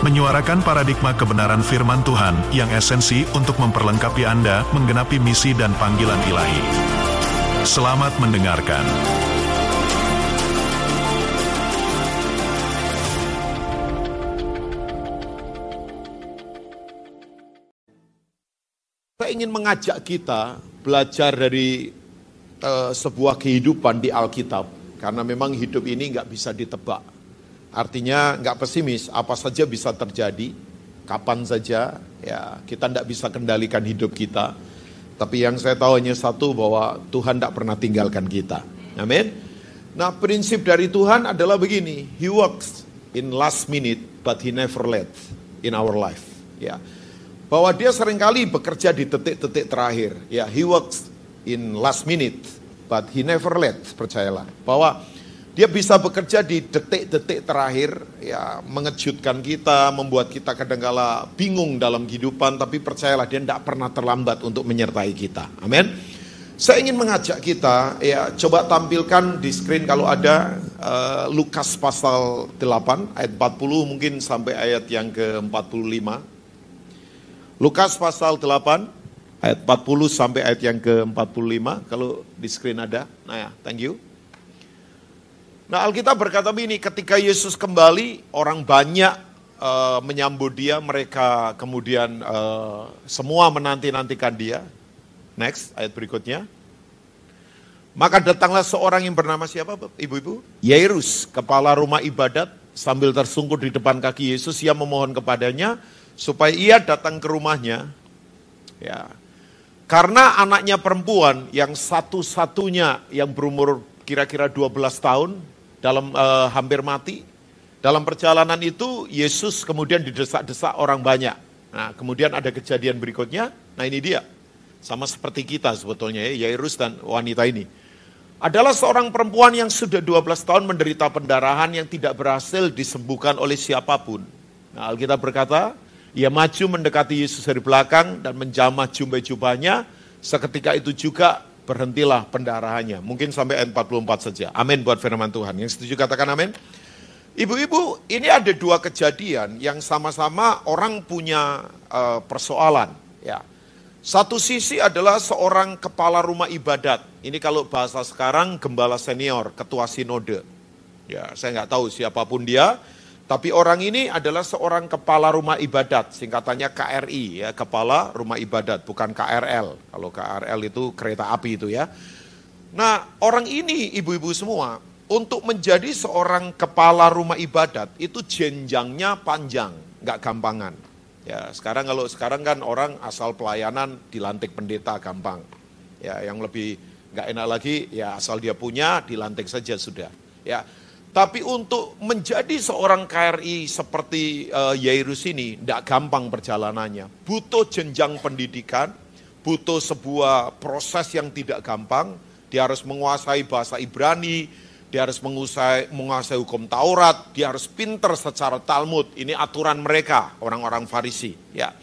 menyuarakan paradigma kebenaran firman Tuhan yang esensi untuk memperlengkapi Anda menggenapi misi dan panggilan ilahi. Selamat mendengarkan. Saya ingin mengajak kita belajar dari uh, sebuah kehidupan di Alkitab, karena memang hidup ini nggak bisa ditebak. Artinya nggak pesimis, apa saja bisa terjadi, kapan saja, ya kita nggak bisa kendalikan hidup kita. Tapi yang saya tahu hanya satu bahwa Tuhan tidak pernah tinggalkan kita. Amin. Nah prinsip dari Tuhan adalah begini, He works in last minute, but He never late in our life. Ya, bahwa Dia sering kali bekerja di detik-detik terakhir. Ya, He works in last minute, but He never late. Percayalah bahwa dia bisa bekerja di detik-detik terakhir, ya mengejutkan kita, membuat kita kadangkala bingung dalam kehidupan, tapi percayalah dia tidak pernah terlambat untuk menyertai kita. Amin. Saya ingin mengajak kita, ya coba tampilkan di screen kalau ada uh, Lukas pasal 8 ayat 40 mungkin sampai ayat yang ke-45. Lukas pasal 8 ayat 40 sampai ayat yang ke-45 kalau di screen ada. Nah ya, thank you. Nah Alkitab berkata begini, ketika Yesus kembali, orang banyak uh, menyambut dia, mereka kemudian uh, semua menanti-nantikan dia. Next, ayat berikutnya. Maka datanglah seorang yang bernama siapa, ibu-ibu? Yairus, kepala rumah ibadat, sambil tersungkur di depan kaki Yesus, ia memohon kepadanya supaya ia datang ke rumahnya. Ya, karena anaknya perempuan yang satu-satunya yang berumur kira-kira 12 tahun, dalam uh, hampir mati. Dalam perjalanan itu Yesus kemudian didesak-desak orang banyak. Nah, kemudian ada kejadian berikutnya. Nah, ini dia. Sama seperti kita sebetulnya ya, Yairus dan wanita ini. Adalah seorang perempuan yang sudah 12 tahun menderita pendarahan yang tidak berhasil disembuhkan oleh siapa pun. Nah, Alkitab berkata, ia maju mendekati Yesus dari belakang dan menjamah jubah-jubahnya. Seketika itu juga berhentilah pendarahannya. Mungkin sampai ayat 44 saja. Amin buat firman Tuhan. Yang setuju katakan amin. Ibu-ibu, ini ada dua kejadian yang sama-sama orang punya uh, persoalan. Ya, satu sisi adalah seorang kepala rumah ibadat. Ini kalau bahasa sekarang gembala senior, ketua sinode. Ya, saya nggak tahu siapa pun dia. Tapi orang ini adalah seorang kepala rumah ibadat, singkatannya KRI ya, kepala rumah ibadat, bukan KRL. Kalau KRL itu kereta api itu ya. Nah, orang ini ibu-ibu semua untuk menjadi seorang kepala rumah ibadat itu jenjangnya panjang, nggak gampangan. Ya, sekarang kalau sekarang kan orang asal pelayanan dilantik pendeta gampang. Ya, yang lebih nggak enak lagi ya asal dia punya dilantik saja sudah. Ya, tapi untuk menjadi seorang KRI seperti uh, Yairus ini, tidak gampang perjalanannya. Butuh jenjang pendidikan, butuh sebuah proses yang tidak gampang. Dia harus menguasai bahasa Ibrani, dia harus menguasai, menguasai hukum Taurat, dia harus pinter secara Talmud. Ini aturan mereka, orang-orang Farisi. Ya.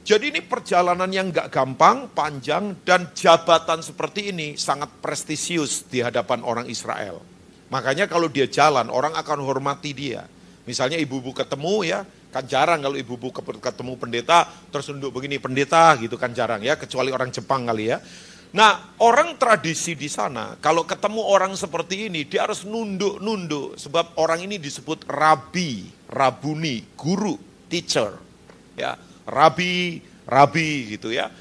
Jadi ini perjalanan yang nggak gampang, panjang, dan jabatan seperti ini sangat prestisius di hadapan orang Israel. Makanya kalau dia jalan, orang akan hormati dia. Misalnya ibu-ibu ketemu ya, kan jarang kalau ibu-ibu ketemu pendeta, terus nunduk begini, pendeta gitu kan jarang ya, kecuali orang Jepang kali ya. Nah, orang tradisi di sana, kalau ketemu orang seperti ini, dia harus nunduk-nunduk. Sebab orang ini disebut rabi, rabuni, guru, teacher. ya Rabi, rabi gitu ya.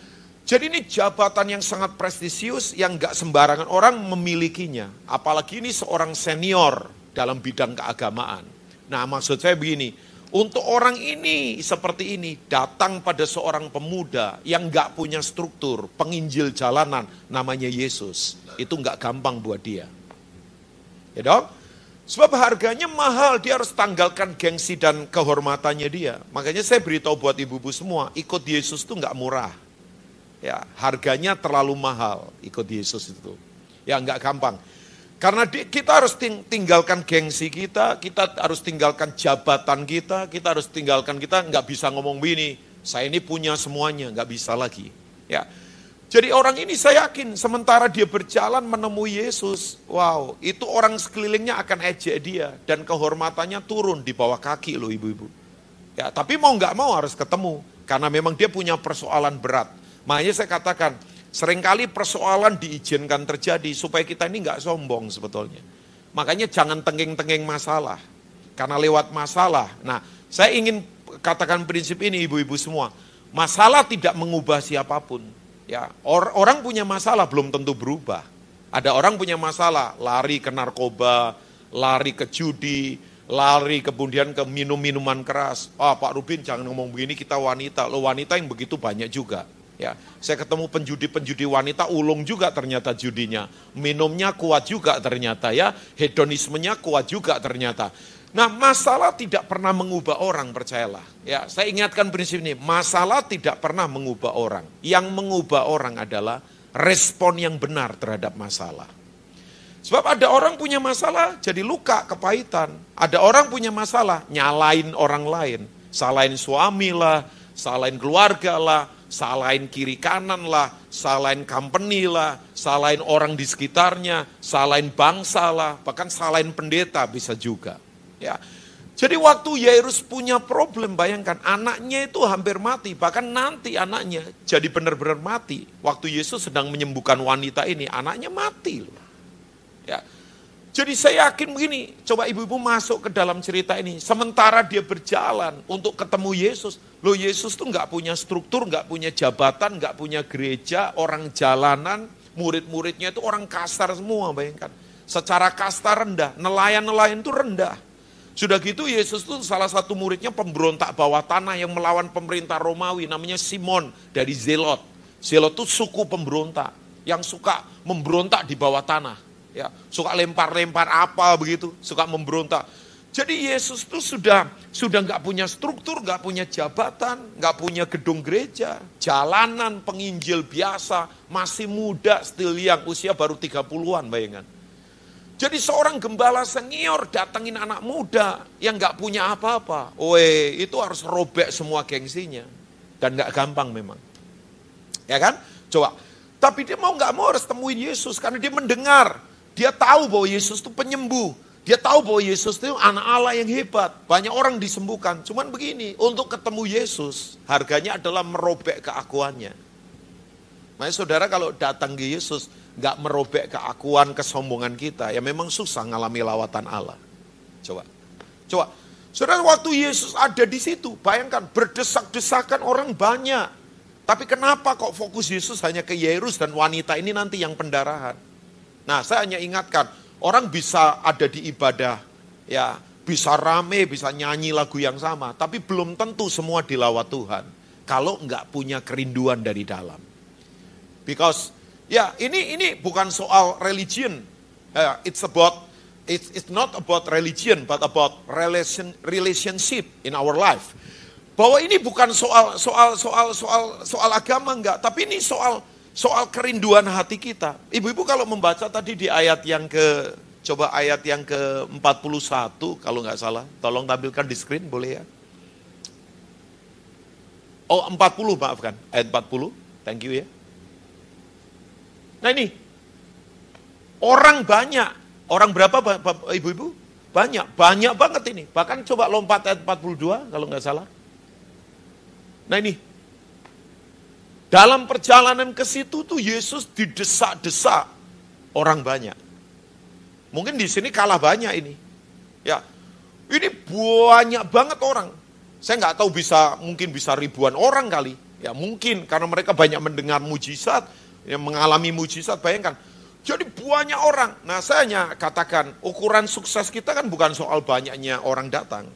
Jadi ini jabatan yang sangat prestisius yang gak sembarangan orang memilikinya. Apalagi ini seorang senior dalam bidang keagamaan. Nah maksud saya begini, untuk orang ini seperti ini datang pada seorang pemuda yang gak punya struktur, penginjil jalanan namanya Yesus. Itu gak gampang buat dia. Ya dong? Sebab harganya mahal, dia harus tanggalkan gengsi dan kehormatannya dia. Makanya saya beritahu buat ibu-ibu semua, ikut Yesus itu gak murah Ya, harganya terlalu mahal ikut Yesus itu. Ya nggak gampang. Karena di, kita harus ting, tinggalkan gengsi kita, kita harus tinggalkan jabatan kita, kita harus tinggalkan kita nggak bisa ngomong begini, saya ini punya semuanya, nggak bisa lagi. Ya, jadi orang ini saya yakin sementara dia berjalan menemui Yesus, wow, itu orang sekelilingnya akan ejek dia dan kehormatannya turun di bawah kaki loh ibu-ibu. Ya, tapi mau nggak mau harus ketemu karena memang dia punya persoalan berat. Makanya saya katakan, sering kali persoalan diizinkan terjadi supaya kita ini nggak sombong sebetulnya. Makanya jangan tengking-tengking masalah. Karena lewat masalah. Nah, saya ingin katakan prinsip ini ibu-ibu semua. Masalah tidak mengubah siapa pun. Ya, or, orang punya masalah belum tentu berubah. Ada orang punya masalah, lari ke narkoba, lari ke judi, lari kemudian ke minum-minuman keras. Ah, Pak Rubin jangan ngomong begini kita wanita. Lo wanita yang begitu banyak juga. Ya, saya ketemu penjudi-penjudi wanita ulung juga ternyata judinya. Minumnya kuat juga ternyata ya, hedonismenya kuat juga ternyata. Nah, masalah tidak pernah mengubah orang, percayalah. Ya, saya ingatkan prinsip ini, masalah tidak pernah mengubah orang. Yang mengubah orang adalah respon yang benar terhadap masalah. Sebab ada orang punya masalah jadi luka, kepahitan. Ada orang punya masalah nyalain orang lain. Salahin suami lah, salahin keluarga lah, salahin kiri kanan lah, salahin company lah, salahin orang di sekitarnya, salahin bangsa lah, bahkan salahin pendeta bisa juga. Ya. Jadi waktu Yairus punya problem, bayangkan anaknya itu hampir mati, bahkan nanti anaknya jadi benar-benar mati. Waktu Yesus sedang menyembuhkan wanita ini, anaknya mati loh. Ya. Jadi saya yakin begini, coba ibu-ibu masuk ke dalam cerita ini. Sementara dia berjalan untuk ketemu Yesus. Loh Yesus tuh nggak punya struktur, nggak punya jabatan, nggak punya gereja, orang jalanan, murid-muridnya itu orang kasar semua, bayangkan. Secara kasta rendah, nelayan-nelayan itu rendah. Sudah gitu Yesus itu salah satu muridnya pemberontak bawah tanah yang melawan pemerintah Romawi, namanya Simon dari Zelot. Zelot itu suku pemberontak yang suka memberontak di bawah tanah ya suka lempar-lempar apa begitu, suka memberontak. Jadi Yesus itu sudah sudah nggak punya struktur, nggak punya jabatan, nggak punya gedung gereja, jalanan penginjil biasa, masih muda, still yang usia baru 30-an bayangan. Jadi seorang gembala senior datengin anak muda yang nggak punya apa-apa. Weh, itu harus robek semua gengsinya. Dan nggak gampang memang. Ya kan? Coba. Tapi dia mau nggak mau harus temuin Yesus karena dia mendengar dia tahu bahwa Yesus itu penyembuh. Dia tahu bahwa Yesus itu anak Allah yang hebat. Banyak orang disembuhkan. Cuman begini, untuk ketemu Yesus, harganya adalah merobek keakuannya. Makanya saudara kalau datang ke Yesus, nggak merobek keakuan, kesombongan kita, ya memang susah ngalami lawatan Allah. Coba, coba. Saudara waktu Yesus ada di situ, bayangkan berdesak-desakan orang banyak. Tapi kenapa kok fokus Yesus hanya ke Yerus dan wanita ini nanti yang pendarahan? Nah, saya hanya ingatkan, orang bisa ada di ibadah, ya, bisa rame, bisa nyanyi lagu yang sama, tapi belum tentu semua dilawat Tuhan kalau nggak punya kerinduan dari dalam. Because ya ini ini bukan soal religion, uh, it's about it's it's not about religion but about relation relationship in our life. Bahwa ini bukan soal soal soal soal soal agama enggak, tapi ini soal soal kerinduan hati kita. Ibu-ibu kalau membaca tadi di ayat yang ke, coba ayat yang ke 41 kalau nggak salah, tolong tampilkan di screen boleh ya. Oh 40 maafkan, ayat 40, thank you ya. Nah ini, orang banyak, orang berapa ibu-ibu? Banyak, banyak banget ini. Bahkan coba lompat ayat 42 kalau nggak salah. Nah ini, dalam perjalanan ke situ tuh Yesus didesak-desak orang banyak. Mungkin di sini kalah banyak ini. Ya, ini banyak banget orang. Saya nggak tahu bisa mungkin bisa ribuan orang kali. Ya mungkin karena mereka banyak mendengar mujizat, yang mengalami mujizat. Bayangkan, jadi banyak orang. Nah saya hanya katakan ukuran sukses kita kan bukan soal banyaknya orang datang.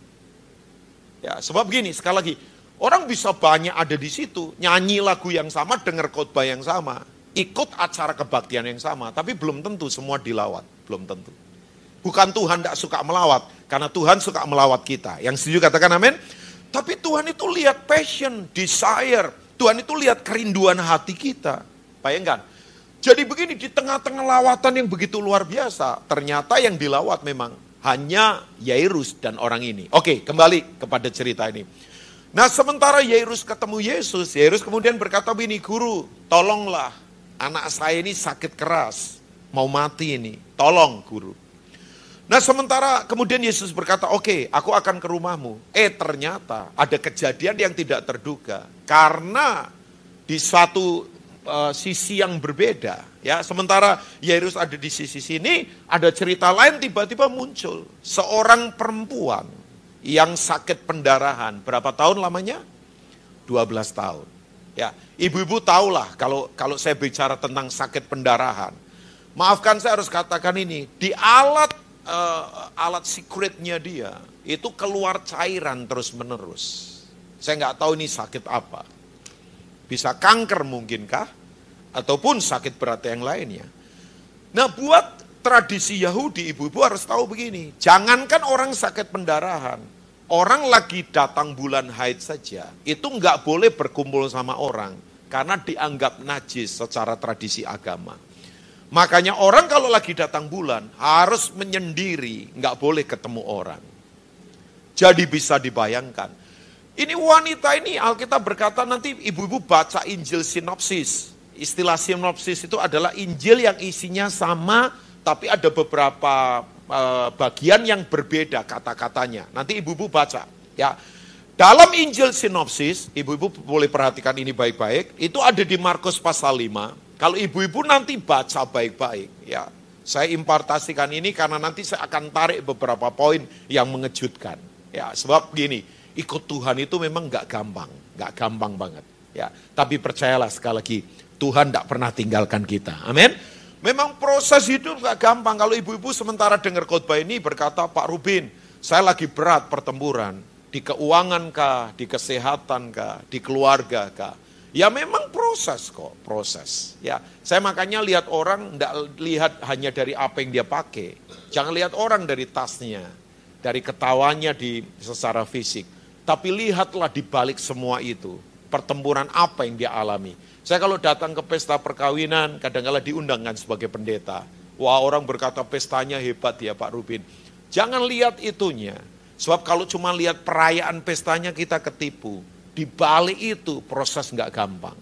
Ya sebab gini sekali lagi Orang bisa banyak ada di situ, nyanyi lagu yang sama, dengar khotbah yang sama, ikut acara kebaktian yang sama, tapi belum tentu semua dilawat, belum tentu. Bukan Tuhan tidak suka melawat, karena Tuhan suka melawat kita. Yang setuju katakan amin. Tapi Tuhan itu lihat passion, desire, Tuhan itu lihat kerinduan hati kita. Bayangkan. Jadi begini, di tengah-tengah lawatan yang begitu luar biasa, ternyata yang dilawat memang hanya Yairus dan orang ini. Oke, kembali kepada cerita ini. Nah sementara Yairus ketemu Yesus, Yairus kemudian berkata begini, Guru, tolonglah anak saya ini sakit keras, mau mati ini, tolong guru. Nah sementara kemudian Yesus berkata, oke okay, aku akan ke rumahmu. Eh ternyata ada kejadian yang tidak terduga. Karena di suatu uh, sisi yang berbeda. ya Sementara Yairus ada di sisi sini, ada cerita lain tiba-tiba muncul. Seorang perempuan yang sakit pendarahan. Berapa tahun lamanya? 12 tahun. Ya, ibu-ibu tahulah kalau kalau saya bicara tentang sakit pendarahan. Maafkan saya harus katakan ini, di alat uh, alat secretnya dia itu keluar cairan terus menerus. Saya nggak tahu ini sakit apa. Bisa kanker mungkinkah? Ataupun sakit berat yang lainnya. Nah buat tradisi Yahudi, ibu-ibu harus tahu begini. Jangankan orang sakit pendarahan. Orang lagi datang bulan haid saja, itu nggak boleh berkumpul sama orang. Karena dianggap najis secara tradisi agama. Makanya orang kalau lagi datang bulan harus menyendiri, nggak boleh ketemu orang. Jadi bisa dibayangkan. Ini wanita ini Alkitab berkata nanti ibu-ibu baca Injil sinopsis. Istilah sinopsis itu adalah Injil yang isinya sama tapi ada beberapa uh, bagian yang berbeda kata-katanya. Nanti ibu-ibu baca ya. Dalam Injil sinopsis, ibu-ibu boleh perhatikan ini baik-baik, itu ada di Markus pasal 5 kalau ibu-ibu nanti baca baik-baik, ya. Saya impartasikan ini karena nanti saya akan tarik beberapa poin yang mengejutkan. Ya, sebab gini, ikut Tuhan itu memang nggak gampang, nggak gampang banget. Ya, tapi percayalah sekali lagi, Tuhan tidak pernah tinggalkan kita. Amin. Memang proses hidup nggak gampang. Kalau ibu-ibu sementara dengar khotbah ini berkata, Pak Rubin, saya lagi berat pertempuran di keuangan kah, di kesehatan kah, di keluarga kah. Ya memang proses kok, proses. Ya, saya makanya lihat orang tidak lihat hanya dari apa yang dia pakai. Jangan lihat orang dari tasnya, dari ketawanya di secara fisik. Tapi lihatlah di balik semua itu, pertempuran apa yang dia alami. Saya kalau datang ke pesta perkawinan, kadang-kala diundangkan sebagai pendeta. Wah orang berkata pestanya hebat ya Pak Rubin. Jangan lihat itunya. Sebab kalau cuma lihat perayaan pestanya kita ketipu. Di balik itu proses nggak gampang.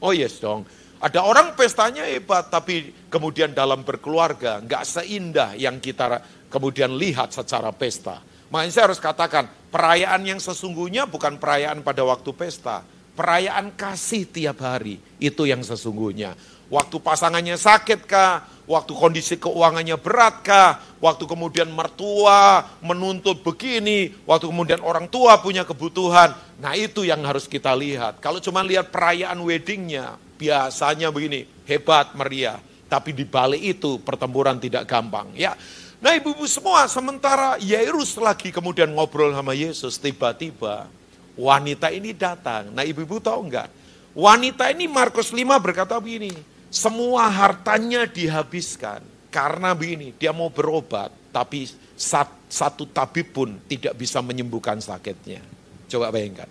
Oh yes dong. Ada orang pestanya hebat, tapi kemudian dalam berkeluarga nggak seindah yang kita kemudian lihat secara pesta. Makanya saya harus katakan, perayaan yang sesungguhnya bukan perayaan pada waktu pesta. Perayaan kasih tiap hari, itu yang sesungguhnya. Waktu pasangannya sakit kah? Waktu kondisi keuangannya berat kah? Waktu kemudian mertua menuntut begini, waktu kemudian orang tua punya kebutuhan. Nah itu yang harus kita lihat. Kalau cuma lihat perayaan weddingnya, biasanya begini, hebat, meriah. Tapi di balik itu pertempuran tidak gampang. Ya, Nah ibu-ibu semua, sementara Yairus lagi kemudian ngobrol sama Yesus, tiba-tiba wanita ini datang. Nah ibu-ibu tahu enggak? Wanita ini Markus 5 berkata begini, semua hartanya dihabiskan karena begini, dia mau berobat, tapi satu tabib pun tidak bisa menyembuhkan sakitnya. Coba bayangkan.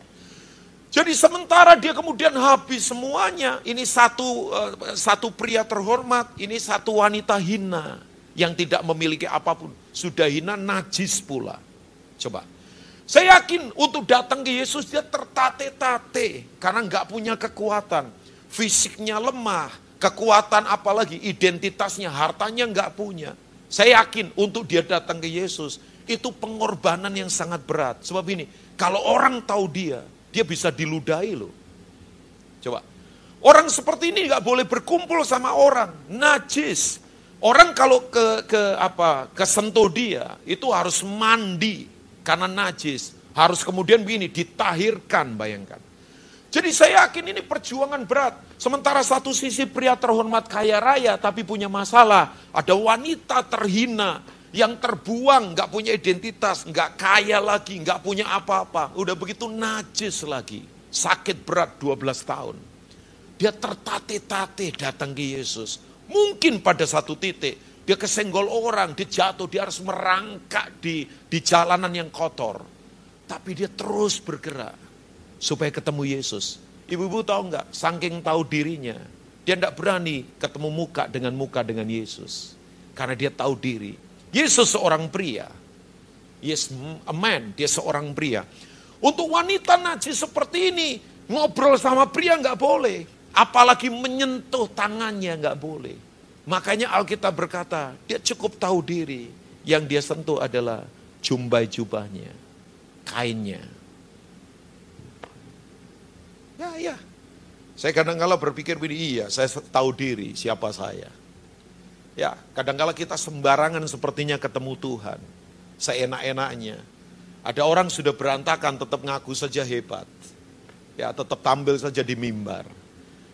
Jadi sementara dia kemudian habis semuanya, ini satu eh, satu pria terhormat, ini satu wanita hina yang tidak memiliki apa pun, sudah hina najis pula. Coba. Saya yakin untuk datang ke Yesus dia tertate-tate karena nggak punya kekuatan, fisiknya lemah, kekuatan apalagi identitasnya, hartanya nggak punya. Saya yakin untuk dia datang ke Yesus itu pengorbanan yang sangat berat. Sebab ini, kalau orang tahu dia, dia bisa diludahi loh. Coba, orang seperti ini nggak boleh berkumpul sama orang, najis. Orang kalau ke ke apa kesentuh dia itu harus mandi karena najis. Harus kemudian begini ditahirkan, bayangkan. Jadi saya yakin ini perjuangan berat. Sementara satu sisi pria terhormat kaya raya tapi punya masalah. Ada wanita terhina yang terbuang, nggak punya identitas, nggak kaya lagi, nggak punya apa-apa. Udah begitu najis lagi. Sakit berat 12 tahun. Dia tertatih-tatih datang ke Yesus. Mungkin pada satu titik dia kesenggol orang, dia jatuh, dia harus merangkak di, di jalanan yang kotor. Tapi dia terus bergerak supaya ketemu Yesus. Ibu-ibu tahu nggak, saking tahu dirinya, dia tidak berani ketemu muka dengan muka dengan Yesus. Karena dia tahu diri. Yesus seorang pria. Yes, a man, dia seorang pria. Untuk wanita najis seperti ini, ngobrol sama pria nggak boleh. Apalagi menyentuh tangannya nggak boleh. Makanya Alkitab berkata, dia cukup tahu diri. Yang dia sentuh adalah jumbai jubahnya, kainnya. Ya, ya. Saya kadang-kala berpikir begini, iya saya tahu diri siapa saya. Ya, kadang-kala kita sembarangan sepertinya ketemu Tuhan. Seenak-enaknya. Ada orang sudah berantakan tetap ngaku saja hebat. Ya, tetap tampil saja di mimbar.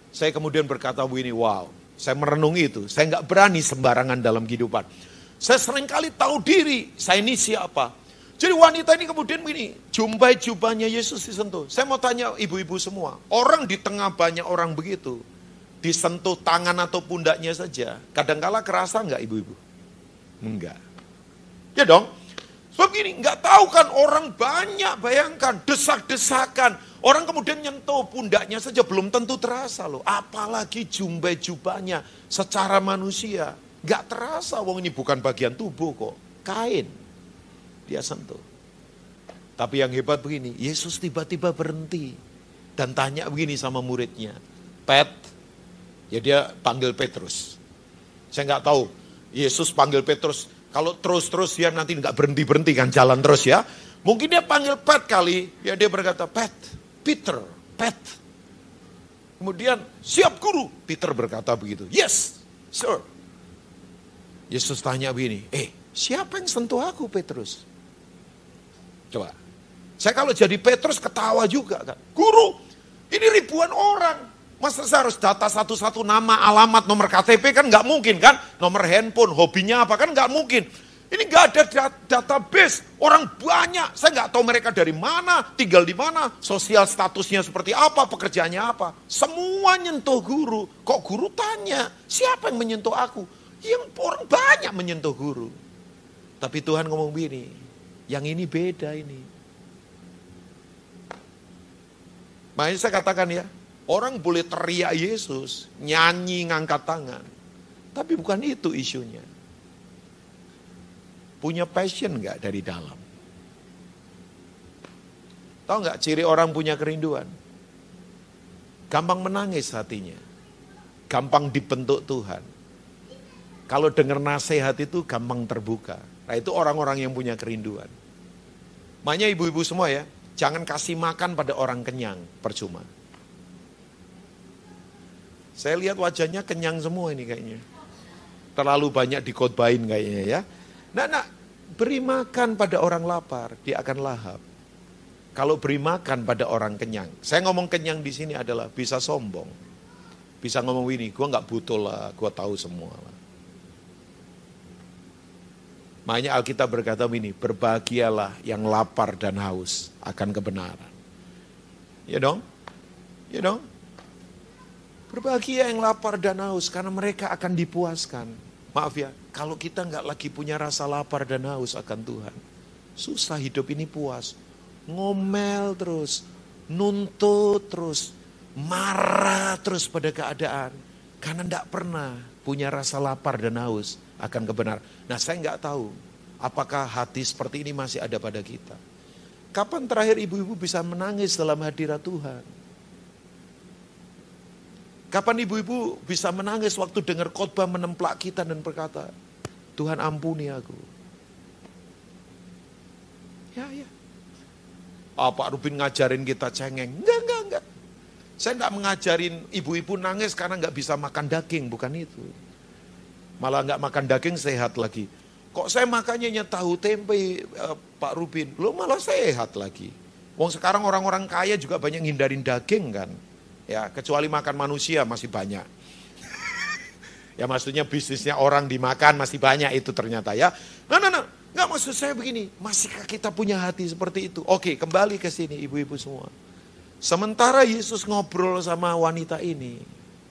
Saya kemudian berkata begini, wow, saya merenungi itu. Saya nggak berani sembarangan dalam kehidupan. Saya sering kali tahu diri, saya ini siapa. Jadi wanita ini kemudian begini, jumpai jubahnya Yesus disentuh. Saya mau tanya ibu-ibu semua, orang di tengah banyak orang begitu, disentuh tangan atau pundaknya saja, kadangkala kerasa nggak ibu-ibu? Enggak. Ya dong. Sebab gini, nggak tahu kan orang banyak bayangkan desak-desakan. Orang kemudian nyentuh pundaknya saja belum tentu terasa loh. Apalagi jumbai jubahnya secara manusia. Nggak terasa, wong ini bukan bagian tubuh kok. Kain. Dia sentuh. Tapi yang hebat begini, Yesus tiba-tiba berhenti. Dan tanya begini sama muridnya. Pet, Ya dia panggil Petrus. Saya nggak tahu. Yesus panggil Petrus. Kalau terus-terus dia nanti nggak berhenti-berhenti kan jalan terus ya. Mungkin dia panggil Pet kali. Ya dia berkata, Pet, Peter, Pet. Kemudian, siap guru. Peter berkata begitu. Yes, sir. Yesus tanya begini, eh siapa yang sentuh aku Petrus? Coba. Saya kalau jadi Petrus ketawa juga kan. Guru, ini ribuan orang. Masa saya harus data satu-satu nama, alamat, nomor KTP kan nggak mungkin kan? Nomor handphone, hobinya apa kan nggak mungkin. Ini nggak ada database, orang banyak. Saya nggak tahu mereka dari mana, tinggal di mana, sosial statusnya seperti apa, pekerjaannya apa. Semua nyentuh guru. Kok guru tanya, siapa yang menyentuh aku? Yang orang banyak menyentuh guru. Tapi Tuhan ngomong begini, yang ini beda ini. Makanya saya katakan ya, Orang boleh teriak Yesus, nyanyi ngangkat tangan. Tapi bukan itu isunya. Punya passion nggak dari dalam? Tahu nggak ciri orang punya kerinduan? Gampang menangis hatinya. Gampang dibentuk Tuhan. Kalau dengar nasihat itu gampang terbuka. Nah itu orang-orang yang punya kerinduan. Makanya ibu-ibu semua ya, jangan kasih makan pada orang kenyang, percuma. Saya lihat wajahnya kenyang semua ini kayaknya. Terlalu banyak dikotbahin kayaknya ya. Nah, nah, beri makan pada orang lapar, dia akan lahap. Kalau beri makan pada orang kenyang. Saya ngomong kenyang di sini adalah bisa sombong. Bisa ngomong ini, gue nggak butuh lah, gue tahu semua lah. Makanya Alkitab berkata ini, berbahagialah yang lapar dan haus akan kebenaran. Ya dong? Ya dong? Berbahagia yang lapar dan haus karena mereka akan dipuaskan. Maaf ya, kalau kita nggak lagi punya rasa lapar dan haus akan Tuhan, susah hidup ini puas. Ngomel terus, nuntut terus, marah terus pada keadaan. Karena nggak pernah punya rasa lapar dan haus akan kebenaran. Nah saya nggak tahu apakah hati seperti ini masih ada pada kita. Kapan terakhir ibu-ibu bisa menangis dalam hadirat Tuhan? Kapan ibu-ibu bisa menangis waktu dengar khotbah menemplak kita dan berkata, Tuhan ampuni aku. Ya, ya. Oh, Pak Rubin ngajarin kita cengeng. Enggak, enggak, enggak. Saya enggak mengajarin ibu-ibu nangis karena enggak bisa makan daging, bukan itu. Malah enggak makan daging sehat lagi. Kok saya makannya tahu tempe uh, Pak Rubin? Lo malah sehat lagi. Wong sekarang orang-orang kaya juga banyak ngindarin daging kan. Ya, kecuali makan manusia masih banyak. ya maksudnya bisnisnya orang dimakan masih banyak itu ternyata ya. Nah, nah, nah. Nggak maksud saya begini, masihkah kita punya hati seperti itu? Oke, kembali ke sini ibu-ibu semua. Sementara Yesus ngobrol sama wanita ini,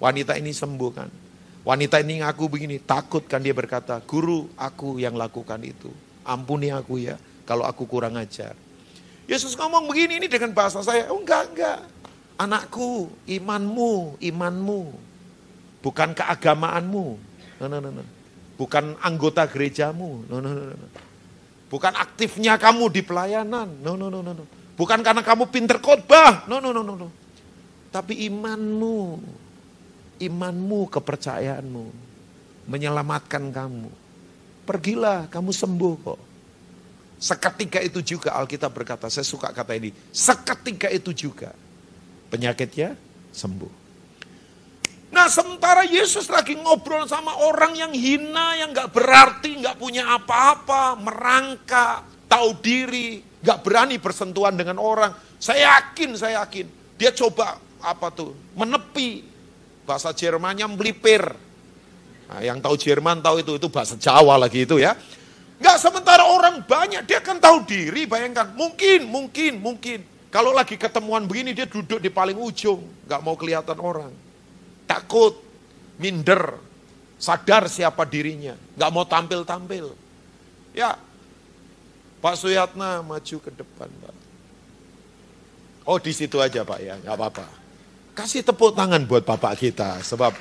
wanita ini sembuh kan. Wanita ini ngaku begini, takut kan dia berkata, guru aku yang lakukan itu. Ampuni aku ya, kalau aku kurang ajar. Yesus ngomong begini ini dengan bahasa saya, oh enggak, enggak. Anakku, imanmu, imanmu. Bukan keagamaanmu. No, no, no, no. Bukan anggota gerejamu. No, no, no, no. Bukan aktifnya kamu di pelayanan. No, no, no, no. no. Bukan karena kamu pinter khotbah. No, no, no, no, no. Tapi imanmu. Imanmu, kepercayaanmu. Menyelamatkan kamu. Pergilah, kamu sembuh kok. Seketika itu juga Alkitab berkata, saya suka kata ini. Seketika itu juga penyakitnya sembuh. Nah sementara Yesus lagi ngobrol sama orang yang hina, yang gak berarti, gak punya apa-apa, merangkak, tahu diri, gak berani bersentuhan dengan orang. Saya yakin, saya yakin. Dia coba apa tuh, menepi. Bahasa Jermannya melipir. Nah, yang tahu Jerman tahu itu, itu bahasa Jawa lagi itu ya. Enggak sementara orang banyak, dia kan tahu diri, bayangkan. Mungkin, mungkin, mungkin. Kalau lagi ketemuan begini, dia duduk di paling ujung. Enggak mau kelihatan orang. Takut, minder, sadar siapa dirinya. Enggak mau tampil-tampil. Ya, Pak Suyatna maju ke depan, Pak. Oh, di situ aja, Pak ya, enggak apa-apa. Kasih tepuk tangan buat Bapak kita, sebab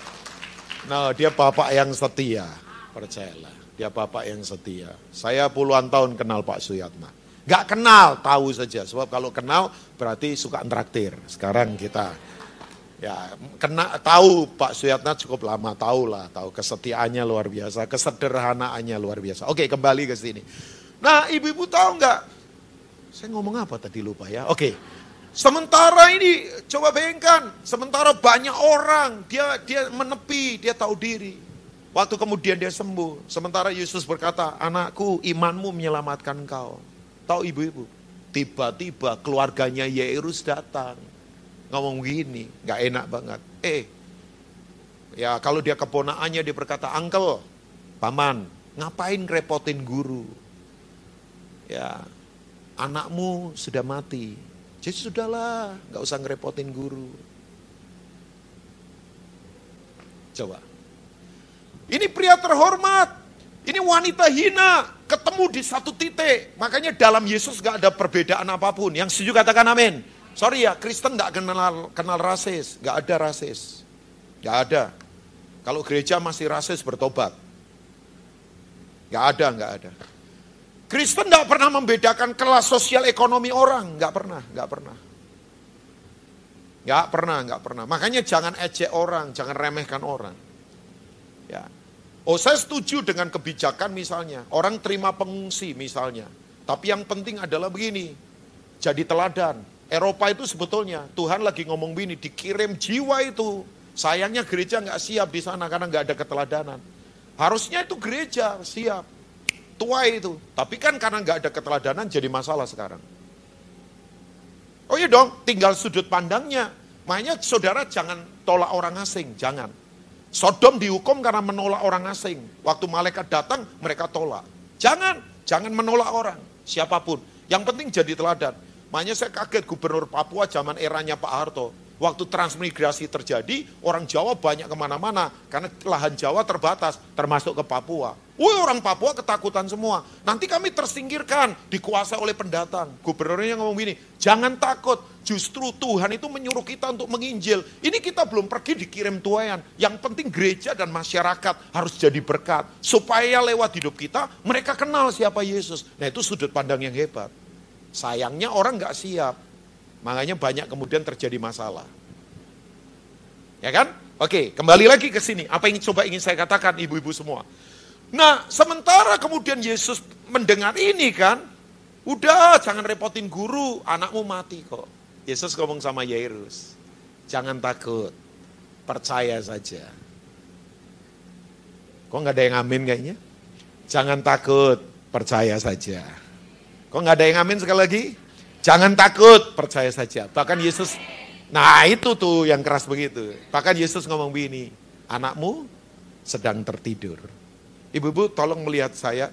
nah, dia Bapak yang setia, percayalah. Dia bapak yang setia. Saya puluhan tahun kenal Pak Suyatna. Gak kenal, tahu saja. Sebab kalau kenal berarti suka traktir. Sekarang kita ya kena tahu Pak Suyatna cukup lama, tahu lah, tahu kesetiaannya luar biasa, kesederhanaannya luar biasa. Oke, kembali ke sini. Nah, ibu-ibu tahu nggak? Saya ngomong apa tadi lupa ya? Oke. Sementara ini coba bayangkan, sementara banyak orang dia dia menepi, dia tahu diri. Waktu kemudian dia sembuh. Sementara Yesus berkata, anakku imanmu menyelamatkan kau. Tahu ibu-ibu? Tiba-tiba keluarganya Yairus datang. Ngomong gini, gak enak banget. Eh, ya kalau dia keponaannya dia berkata, Uncle, paman, ngapain repotin guru? Ya, anakmu sudah mati. Jadi sudahlah, gak usah ngerepotin guru. Coba, ini pria terhormat. Ini wanita hina. Ketemu di satu titik. Makanya dalam Yesus gak ada perbedaan apa pun. Yang setuju katakan amin. Sorry ya, Kristen gak kenal, kenal rasis. Gak ada rasis. Gak ada. Kalau gereja masih rasis bertobat. Gak ada, gak ada. Kristen gak pernah membedakan kelas sosial ekonomi orang. Gak pernah, gak pernah. Gak pernah, gak pernah. Makanya jangan ejek orang, jangan remehkan orang. Ya, Oh saya setuju dengan kebijakan misalnya, orang terima pengungsi misalnya. Tapi yang penting adalah begini, jadi teladan. Eropa itu sebetulnya, Tuhan lagi ngomong begini, dikirim jiwa itu. Sayangnya gereja nggak siap di sana karena nggak ada keteladanan. Harusnya itu gereja siap, tua itu. Tapi kan karena nggak ada keteladanan jadi masalah sekarang. Oh iya dong, tinggal sudut pandangnya. Makanya saudara jangan tolak orang asing, jangan. Sodom dihukum karena menolak orang asing. Waktu malaikat datang, mereka tolak. Jangan, jangan menolak orang, siapa pun. Yang penting jadi teladan. Makanya saya kaget gubernur Papua zaman eranya Pak Harto. Waktu transmigrasi terjadi, orang Jawa banyak ke mana-mana. Karena lahan Jawa terbatas, termasuk ke Papua. Woi orang Papua ketakutan semua. Nanti kami tersingkirkan, dikuasai oleh pendatang. Gubernurnya ngomong gini, jangan takut. Justru Tuhan itu menyuruh kita untuk menginjil. Ini kita belum pergi dikirim tuayan. Yang penting gereja dan masyarakat harus jadi berkat. Supaya lewat hidup kita, mereka kenal siapa Yesus. Nah itu sudut pandang yang hebat. Sayangnya orang nggak siap. Makanya banyak kemudian terjadi masalah. Ya kan? Oke, kembali lagi ke sini. Apa yang coba ingin saya katakan ibu-ibu semua? Nah, sementara kemudian Yesus mendengar ini kan, udah jangan repotin guru, anakmu mati kok. Yesus ngomong sama Yairus, jangan takut, percaya saja. Kok nggak ada yang amin kayaknya? Jangan takut, percaya saja. Kok nggak ada yang amin sekali lagi? Jangan takut, percaya saja. Bahkan Yesus, nah itu tuh yang keras begitu. Bahkan Yesus ngomong begini, anakmu sedang tertidur. Ibu-ibu tolong melihat saya,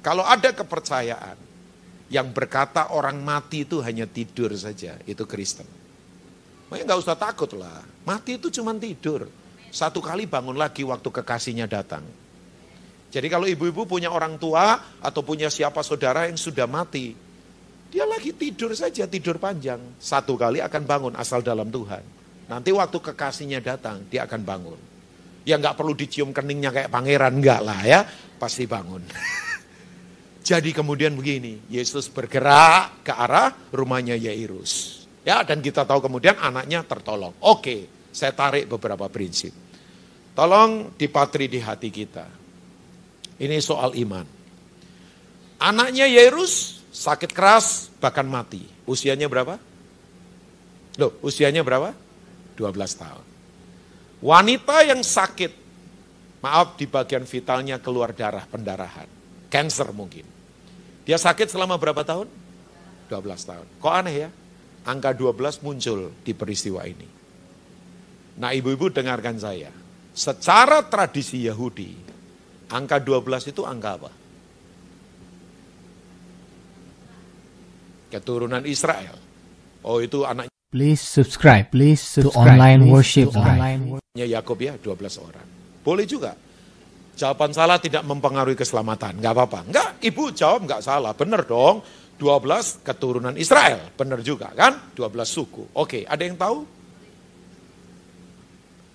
kalau ada kepercayaan yang berkata orang mati itu hanya tidur saja, itu Kristen. Makanya nggak usah takut lah, mati itu cuma tidur. Satu kali bangun lagi waktu kekasihnya datang. Jadi kalau ibu-ibu punya orang tua atau punya siapa saudara yang sudah mati, Dia lagi tidur saja, tidur panjang. Satu kali akan bangun asal dalam Tuhan. Nanti waktu kekasihnya datang, dia akan bangun. Ya nggak perlu dicium keningnya kayak pangeran, enggak lah ya. Pasti bangun. Jadi kemudian begini, Yesus bergerak ke arah rumahnya Yairus. Ya, dan kita tahu kemudian anaknya tertolong. Oke, saya tarik beberapa prinsip. Tolong dipatri di hati kita. Ini soal iman. Anaknya Yairus sakit keras bahkan mati. Usianya berapa? Loh, usianya berapa? 12 tahun. Wanita yang sakit, maaf di bagian vitalnya keluar darah, pendarahan. Cancer mungkin. Dia sakit selama berapa tahun? 12 tahun. Kok aneh ya? Angka 12 muncul di peristiwa ini. Nah ibu-ibu dengarkan saya. Secara tradisi Yahudi, angka 12 itu angka apa? Keturunan Israel. Oh itu anaknya Please subscribe, please subscribe to online please, worship. to Online. Yakob ya 12 orang. Boleh juga. Jawaban salah tidak mempengaruhi keselamatan, nggak apa-apa. Nggak, ibu jawab nggak salah, benar dong. 12 keturunan Israel, benar juga kan? 12 suku. Oke, ada yang tahu?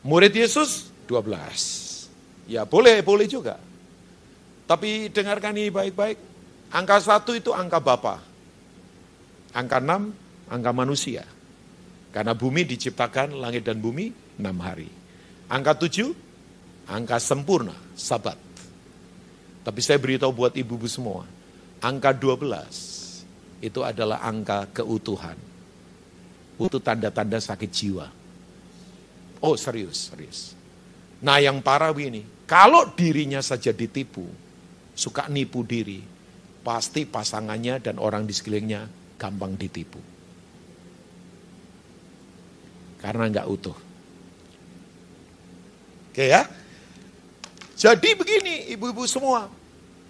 Murid Yesus 12. Ya boleh, boleh juga. Tapi dengarkan ini baik-baik. Angka satu itu angka Bapa. Angka enam, angka manusia. Karena bumi diciptakan langit dan bumi enam hari. Angka tujuh, angka sempurna, sabat. Tapi saya beritahu buat ibu-ibu semua, angka dua belas itu adalah angka keutuhan. Untuk tanda-tanda sakit jiwa. Oh serius, serius. Nah yang parah begini, kalau dirinya saja ditipu, suka nipu diri, pasti pasangannya dan orang di sekelilingnya gampang ditipu. Karena nggak utuh. Oke ya. Jadi begini ibu-ibu semua.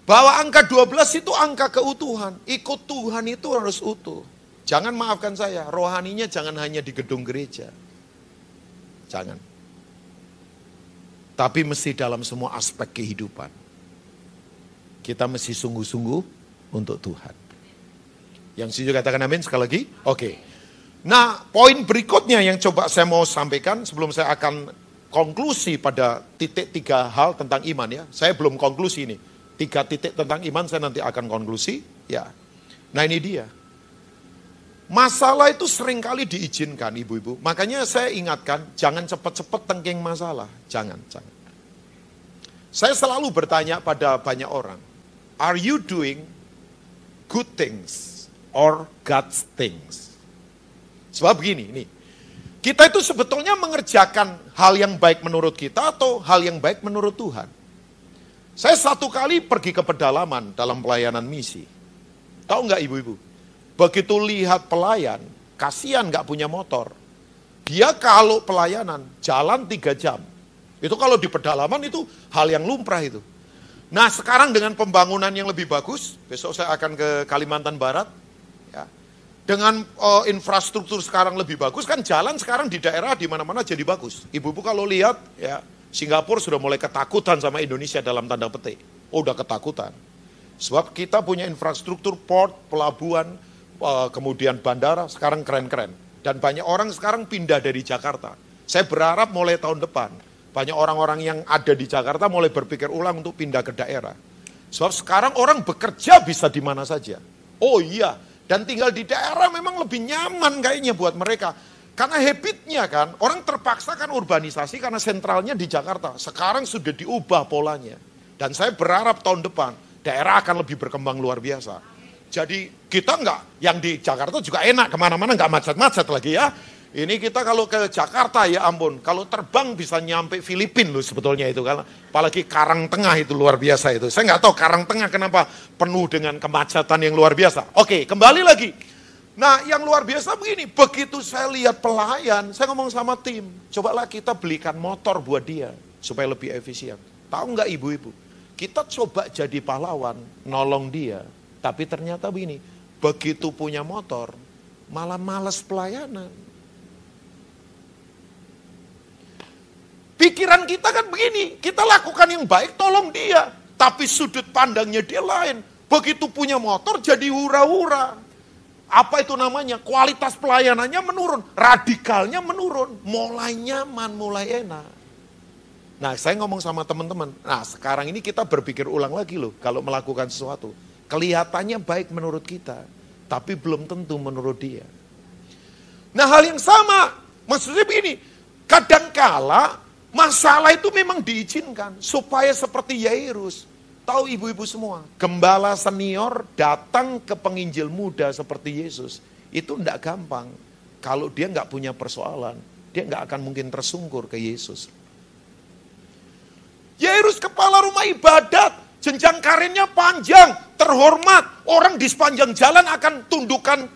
Bahwa angka 12 itu angka keutuhan. Ikut Tuhan itu harus utuh. Jangan maafkan saya, rohaninya jangan hanya di gedung gereja. Jangan. Tapi mesti dalam semua aspek kehidupan. Kita mesti sungguh-sungguh untuk Tuhan. Yang setuju katakan amin sekali lagi? Oke. Nah, poin berikutnya yang coba saya mau sampaikan sebelum saya akan konklusi pada titik tiga hal tentang iman ya. Saya belum konklusi ini. Tiga titik tentang iman saya nanti akan konklusi. Ya. Nah ini dia. Masalah itu sering kali diizinkan ibu-ibu. Makanya saya ingatkan, jangan cepat-cepat tengking masalah. Jangan, jangan. Saya selalu bertanya pada banyak orang, are you doing good things or God's things? Sebab begini, nih, kita itu sebetulnya mengerjakan hal yang baik menurut kita atau hal yang baik menurut Tuhan. Saya satu kali pergi ke pedalaman dalam pelayanan misi. Tahu nggak ibu-ibu? Begitu lihat pelayan, kasihan nggak punya motor. Dia kalau pelayanan jalan tiga jam. Itu kalau di pedalaman itu hal yang lumrah itu. Nah sekarang dengan pembangunan yang lebih bagus, besok saya akan ke Kalimantan Barat, dengan uh, infrastruktur sekarang lebih bagus kan jalan sekarang di daerah di mana-mana jadi bagus. Ibu-ibu kalau lihat ya Singapura sudah mulai ketakutan sama Indonesia dalam tanda petik. Oh udah ketakutan. Sebab kita punya infrastruktur port, pelabuhan, uh, kemudian bandara sekarang keren-keren. Dan banyak orang sekarang pindah dari Jakarta. Saya berharap mulai tahun depan banyak orang-orang yang ada di Jakarta mulai berpikir ulang untuk pindah ke daerah. Sebab sekarang orang bekerja bisa di mana saja. Oh iya, dan tinggal di daerah memang lebih nyaman kayaknya buat mereka. Karena habitnya kan, orang terpaksa kan urbanisasi karena sentralnya di Jakarta. Sekarang sudah diubah polanya. Dan saya berharap tahun depan daerah akan lebih berkembang luar biasa. Jadi kita enggak, yang di Jakarta juga enak, ke mana-mana enggak macet-macet lagi ya. Ini kita kalau ke Jakarta ya ampun, kalau terbang bisa nyampe Filipin loh sebetulnya itu kan. Apalagi Karang Tengah itu luar biasa itu. Saya nggak tahu Karang Tengah kenapa penuh dengan kemacetan yang luar biasa. Oke, kembali lagi. Nah yang luar biasa begini, begitu saya lihat pelayan, saya ngomong sama tim, cobalah kita belikan motor buat dia supaya lebih efisien. Tahu nggak ibu-ibu? Kita coba jadi pahlawan, nolong dia. Tapi ternyata begini, begitu punya motor, malah males pelayanan Pikiran kita kan begini, kita lakukan yang baik tolong dia. Tapi sudut pandangnya dia lain. Begitu punya motor jadi hura-hura. apa itu namanya? Kualitas pelayanannya menurun, radikalnya menurun, mulai nyaman, mulai enak. Nah, saya ngomong sama teman-teman. Nah, sekarang ini kita berpikir ulang lagi loh kalau melakukan sesuatu. Kelihatannya baik menurut kita, tapi belum tentu menurut dia. Nah, hal yang sama, maksudnya begini, kadangkala masalah itu memang diizinkan supaya seperti Yairus. Tahu ibu-ibu semua, gembala senior datang ke penginjil muda seperti Yesus. Itu tidak gampang. Kalau dia nggak punya persoalan, dia nggak akan mungkin tersungkur ke Yesus. Yairus kepala rumah ibadat, jenjang karirnya panjang, terhormat. Orang di sepanjang jalan akan tundukan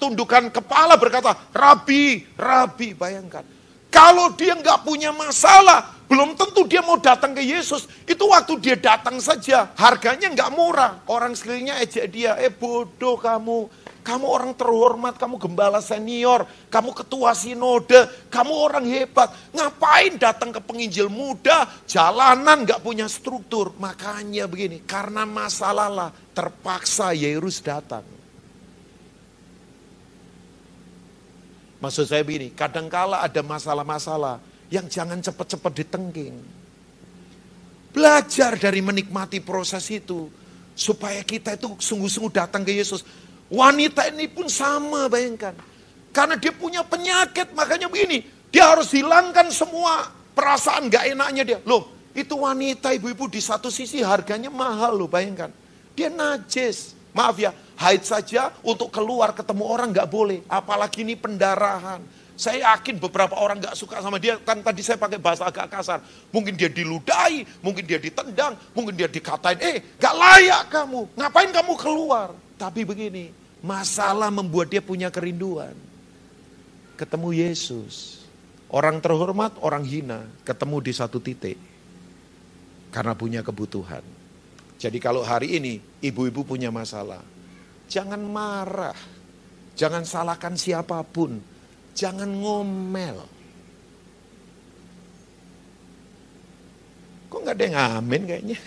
tundukan kepala berkata, Rabi, Rabi, bayangkan. Kalau dia nggak punya masalah, belum tentu dia mau datang ke Yesus. Itu waktu dia datang saja, harganya nggak murah. Orang sekelilingnya ejek dia, eh bodoh kamu. Kamu orang terhormat, kamu gembala senior, kamu ketua sinode, kamu orang hebat. Ngapain datang ke penginjil muda, jalanan nggak punya struktur. Makanya begini, karena masalah lah terpaksa Yerus datang. Maksud saya begini, kadangkala ada masalah-masalah yang jangan cepat-cepat ditengking. Belajar dari menikmati proses itu. Supaya kita itu sungguh-sungguh datang ke Yesus. Wanita ini pun sama bayangkan. Karena dia punya penyakit, makanya begini. Dia harus hilangkan semua perasaan gak enaknya dia. Loh, itu wanita ibu-ibu di satu sisi harganya mahal loh bayangkan. Dia najis. Maaf ya, haid saja untuk keluar ketemu orang gak boleh. Apalagi ini pendarahan saya yakin beberapa orang gak suka sama dia, kan tadi saya pakai bahasa agak kasar. Mungkin dia diludahi, mungkin dia ditendang, mungkin dia dikatain, eh gak layak kamu, ngapain kamu keluar? Tapi begini, masalah membuat dia punya kerinduan. Ketemu Yesus, orang terhormat, orang hina, ketemu di satu titik. Karena punya kebutuhan. Jadi kalau hari ini ibu-ibu punya masalah, jangan marah, jangan salahkan siapa pun, Jangan ngomel. Kok nggak ada yang amin kayaknya?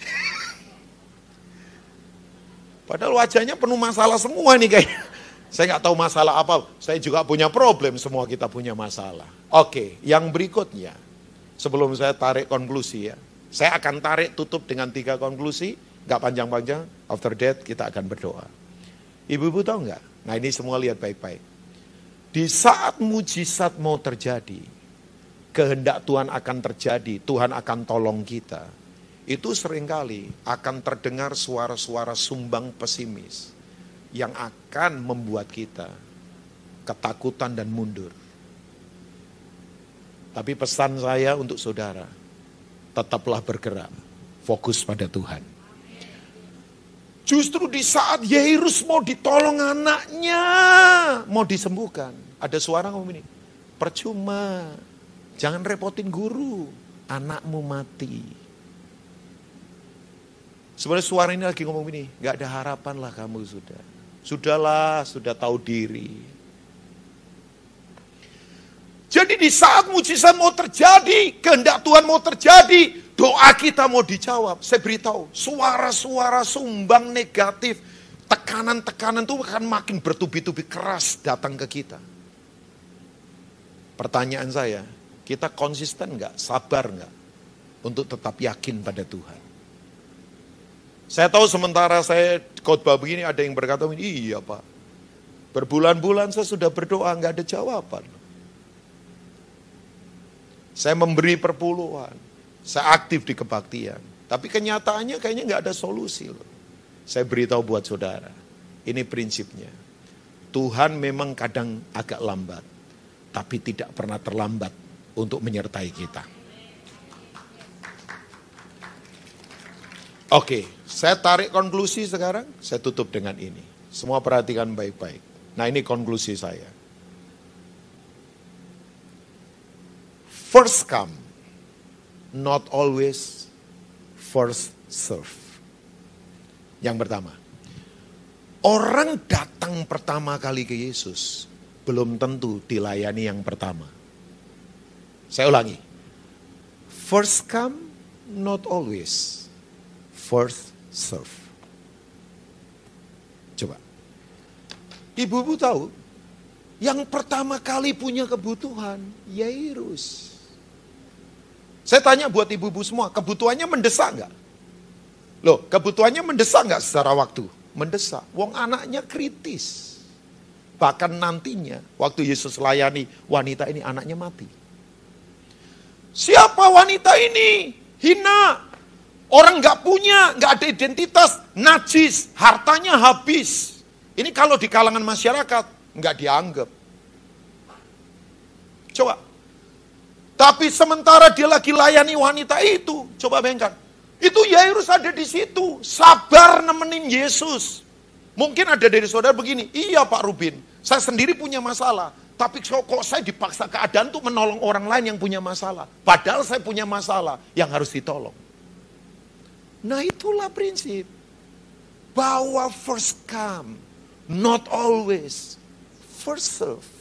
Padahal wajahnya penuh masalah semua nih kayaknya. Saya nggak tahu masalah apa. Saya juga punya problem. Semua kita punya masalah. Oke, yang berikutnya. Sebelum saya tarik konklusi ya. Saya akan tarik tutup dengan tiga konklusi. Nggak panjang-panjang. After that kita akan berdoa. Ibu-ibu tahu nggak? Nah ini semua lihat baik-baik. Di saat mujizat mau terjadi, kehendak Tuhan akan terjadi, Tuhan akan tolong kita. Itu sering kali akan terdengar suara-suara sumbang pesimis yang akan membuat kita ketakutan dan mundur. Tapi pesan saya untuk saudara, tetaplah bergerak, fokus pada Tuhan. Justru di saat Yairus mau ditolong anaknya, mau disembuhkan. Ada suara ngomong ini, percuma, jangan repotin guru, anakmu mati. Sebenarnya suara ini lagi ngomong ini, gak ada harapan lah kamu sudah. Sudahlah, sudah tahu diri. Jadi di saat mujizat mau terjadi, kehendak Tuhan mau terjadi, doa kita mau dijawab, saya beritahu, suara-suara sumbang negatif, tekanan-tekanan itu akan makin bertubi-tubi keras datang ke kita. Pertanyaan saya, kita konsisten nggak, sabar nggak untuk tetap yakin pada Tuhan? Saya tahu sementara saya khotbah begini ada yang berkata, iya pak, berbulan-bulan saya sudah berdoa nggak ada jawaban. Saya memberi perpuluhan, saya aktif di kebaktian. Tapi kenyataannya kayaknya nggak ada solusi loh. Saya beritahu buat saudara, ini prinsipnya. Tuhan memang kadang agak lambat, tapi tidak pernah terlambat untuk menyertai kita. Oke, saya tarik konklusi sekarang, saya tutup dengan ini. Semua perhatikan baik-baik. Nah ini konklusi saya. First come, not always first serve. Yang pertama, orang datang pertama kali ke Yesus belum tentu dilayani yang pertama. Saya ulangi. First come, not always. First serve. Coba. Ibu-ibu tahu, yang pertama kali punya kebutuhan, Yairus. Saya tanya buat ibu-ibu semua, kebutuhannya mendesak nggak? Loh, kebutuhannya mendesak nggak secara waktu? Mendesak. Wong anaknya kritis. Bahkan nantinya, waktu Yesus layani wanita ini, anaknya mati. Siapa wanita ini? Hina. Orang nggak punya, nggak ada identitas, najis, hartanya habis. Ini kalau di kalangan masyarakat, nggak dianggap. Coba, tapi sementara dia lagi layani wanita itu, coba bayangkan. Itu Yairus ada di situ, sabar nemenin Yesus. Mungkin ada dari saudara begini, iya Pak Rubin, saya sendiri punya masalah. Tapi kok, saya dipaksa keadaan untuk menolong orang lain yang punya masalah. Padahal saya punya masalah yang harus ditolong. Nah itulah prinsip. Bahwa first come, not always first serve.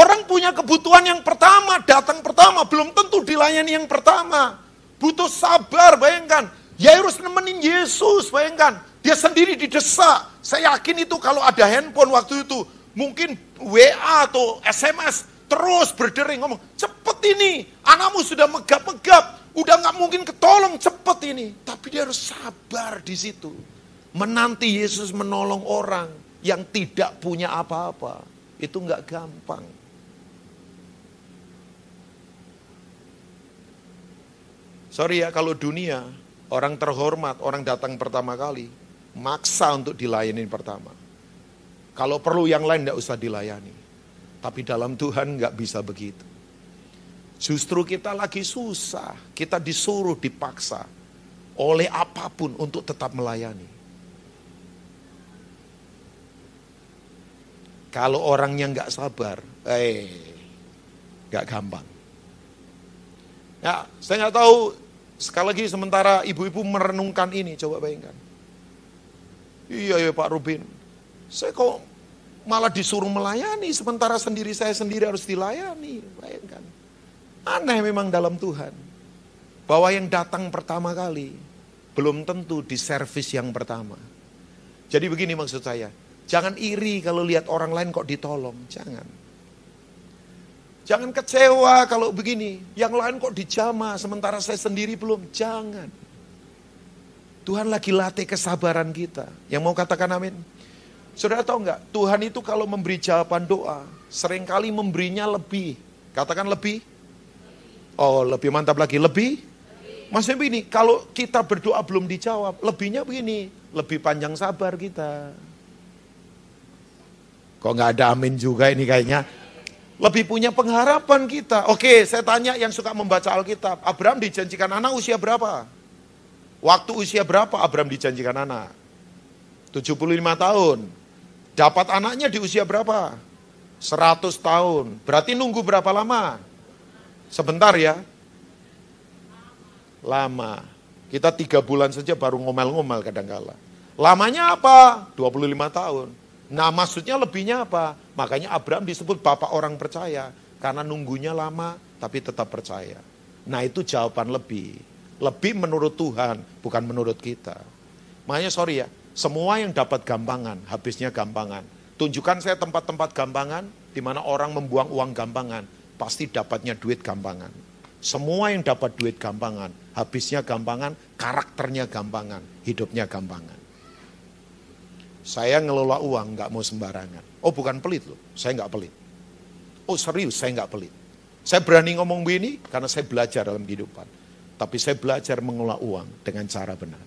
Orang punya kebutuhan yang pertama, datang pertama, belum tentu dilayani yang pertama. Butuh sabar, bayangkan. Yairus nemenin Yesus, bayangkan. Dia sendiri didesak. Saya yakin itu kalau ada handphone waktu itu, mungkin WA atau SMS, terus berdering ngomong, cepet ini, anakmu sudah megap-megap, udah nggak mungkin ketolong, cepet ini. Tapi dia harus sabar di situ. Menanti Yesus menolong orang yang tidak punya apa-apa. Itu nggak gampang. Sorry ya kalau dunia, orang terhormat, orang datang pertama kali, maksa untuk dilayani pertama. Kalau perlu yang lain tidak usah dilayani. Tapi dalam Tuhan nggak bisa begitu. Justru kita lagi susah, kita disuruh dipaksa oleh apa pun untuk tetap melayani. Kalau orangnya nggak sabar, eh, nggak gampang. Ya, saya nggak tahu sekali lagi sementara ibu-ibu merenungkan ini, coba bayangkan. Iya ya Pak Rubin, saya kok malah disuruh melayani sementara sendiri saya sendiri harus dilayani. Bayangkan. Aneh memang dalam Tuhan. Bahwa yang datang pertama kali belum tentu di servis yang pertama. Jadi begini maksud saya, jangan iri kalau lihat orang lain kok ditolong, jangan. Jangan kecewa kalau begini, yang lain kok dijama sementara saya sendiri belum, jangan. Tuhan lagi latih kesabaran kita. Yang mau katakan amin? Saudara tahu nggak, Tuhan itu kalau memberi jawaban doa, sering kali memberinya lebih. Katakan lebih. Oh, lebih mantap lagi. Lebih? Maksudnya begini, kalau kita berdoa belum dijawab, lebihnya begini, lebih panjang sabar kita. Kok nggak ada amin juga ini kayaknya. Lebih punya pengharapan kita. Oke, saya tanya yang suka membaca Alkitab. Abraham dijanjikan anak usia berapa? Waktu usia berapa Abraham dijanjikan anak? 75 tahun. Dapat anaknya di usia berapa? 100 tahun. Berarti nunggu berapa lama? Sebentar ya. Lama. Kita tiga bulan saja baru ngomel-ngomel kadang-kala. Lamanya apa? 25 tahun. Nah maksudnya lebihnya apa? Makanya Abraham disebut bapak orang percaya. Karena nunggunya lama tapi tetap percaya. Nah itu jawaban lebih. Lebih menurut Tuhan, bukan menurut kita. Makanya sorry ya, semua yang dapat gampangan, habisnya gampangan. Tunjukkan saya tempat-tempat gampangan, di mana orang membuang uang gampangan, pasti dapatnya duit gampangan. Semua yang dapat duit gampangan, habisnya gampangan, karakternya gampangan, hidupnya gampangan. Saya ngelola uang nggak mau sembarangan. Oh bukan pelit loh, saya nggak pelit. Oh serius, saya nggak pelit. Saya berani ngomong begini karena saya belajar dalam kehidupan. Tapi saya belajar mengelola uang dengan cara benar.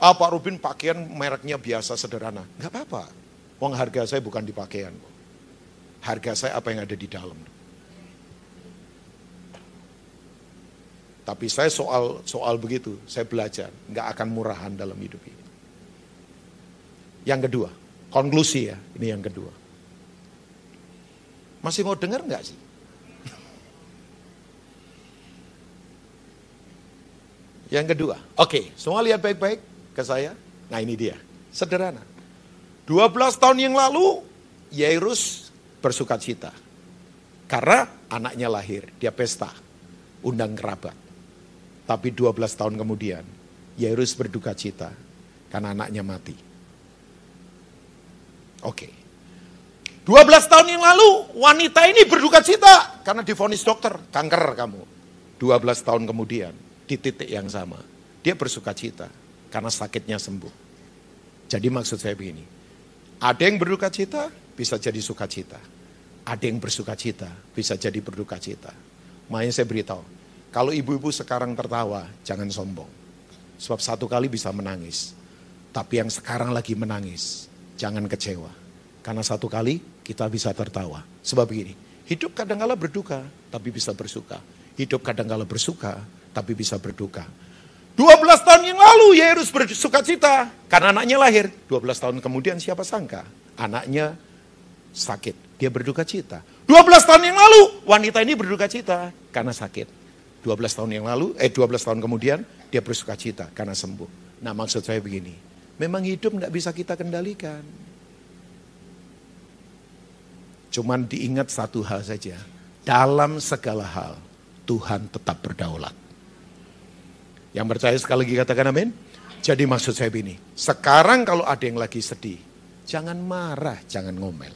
Ah Pak Rubin pakaian mereknya biasa sederhana. Nggak apa-apa. Uang harga saya bukan di pakaian. Harga saya apa yang ada di dalam. Tapi saya soal soal begitu, saya belajar. Nggak akan murahan dalam hidup ini. Yang kedua, konklusi ya, ini yang kedua. Masih mau dengar nggak sih? Yang kedua, oke, semua lihat baik-baik ke saya. Nah ini dia, sederhana. 12 tahun yang lalu, Yairus bersuka cita. Karena anaknya lahir, dia pesta, undang kerabat. Tapi 12 tahun kemudian, Yairus berduka cita karena anaknya mati. Oke. 12 tahun yang lalu wanita ini berduka cita karena difonis dokter, kanker kamu. 12 tahun kemudian di titik yang sama, dia bersuka cita karena sakitnya sembuh. Jadi maksud saya begini, ada yang berduka cita bisa jadi sukacita. Ada yang bersuka cita bisa jadi berduka cita. Makanya saya beritahu, kalau ibu-ibu sekarang tertawa, jangan sombong. Sebab satu kali bisa menangis. Tapi yang sekarang lagi menangis, jangan kecewa. Karena satu kali kita bisa tertawa. Sebab begini, hidup kadang-kala berduka, tapi bisa bersuka. Hidup kadang-kala bersuka, tapi bisa berduka. 12 tahun yang lalu Yesus bersuka cita karena anaknya lahir. 12 tahun kemudian siapa sangka anaknya sakit. Dia berduka cita. 12 tahun yang lalu wanita ini berduka cita karena sakit. 12 tahun yang lalu, eh 12 tahun kemudian dia bersuka cita karena sembuh. Nah maksud saya begini, memang hidup tidak bisa kita kendalikan. Cuman diingat satu hal saja, dalam segala hal Tuhan tetap berdaulat. Yang percaya sekali lagi katakan amin. Jadi maksud saya begini, sekarang kalau ada yang lagi sedih, jangan marah, jangan ngomel.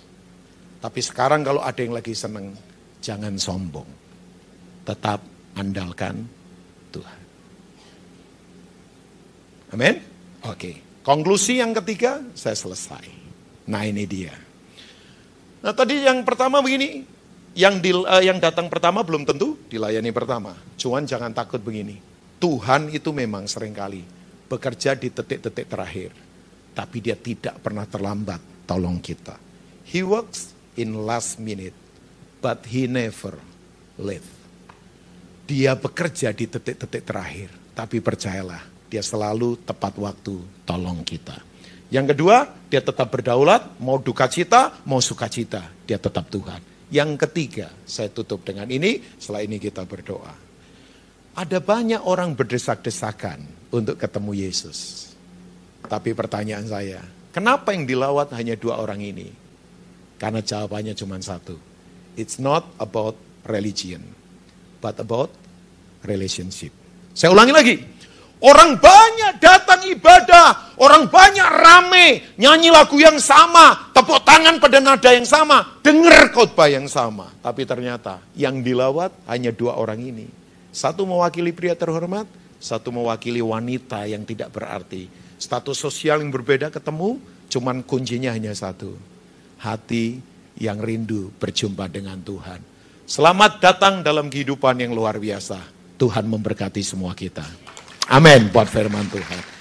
Tapi sekarang kalau ada yang lagi seneng, jangan sombong. Tetap andalkan Tuhan. Amin? Oke. Konklusi yang ketiga, saya selesai. Nah ini dia. Nah tadi yang pertama begini, yang di, uh, yang datang pertama belum tentu dilayani pertama. Cuman jangan takut begini. Tuhan itu memang sering kali bekerja di detik-detik terakhir. Tapi dia tidak pernah terlambat tolong kita. He works in last minute, but he never late. Dia bekerja di detik-detik terakhir, tapi percayalah, dia selalu tepat waktu tolong kita. Yang kedua, dia tetap berdaulat, mau duka cita, mau suka cita, dia tetap Tuhan. Yang ketiga, saya tutup dengan ini, setelah ini kita berdoa. Ada banyak orang berdesak-desakan untuk ketemu Yesus. Tapi pertanyaan saya, kenapa yang dilawat hanya dua orang ini? Karena jawabannya cuma satu. It's not about religion, but about relationship. Saya ulangi lagi. Orang banyak datang ibadah, orang banyak rame, nyanyi lagu yang sama, tepuk tangan pada nada yang sama, dengar khotbah yang sama. Tapi ternyata yang dilawat hanya dua orang ini. Satu mewakili pria terhormat, satu mewakili wanita yang tidak berarti. Status sosial yang berbeda ketemu, cuman kuncinya hanya satu. Hati yang rindu berjumpa dengan Tuhan. Selamat datang dalam kehidupan yang luar biasa. Tuhan memberkati semua kita. Amin buat firman Tuhan.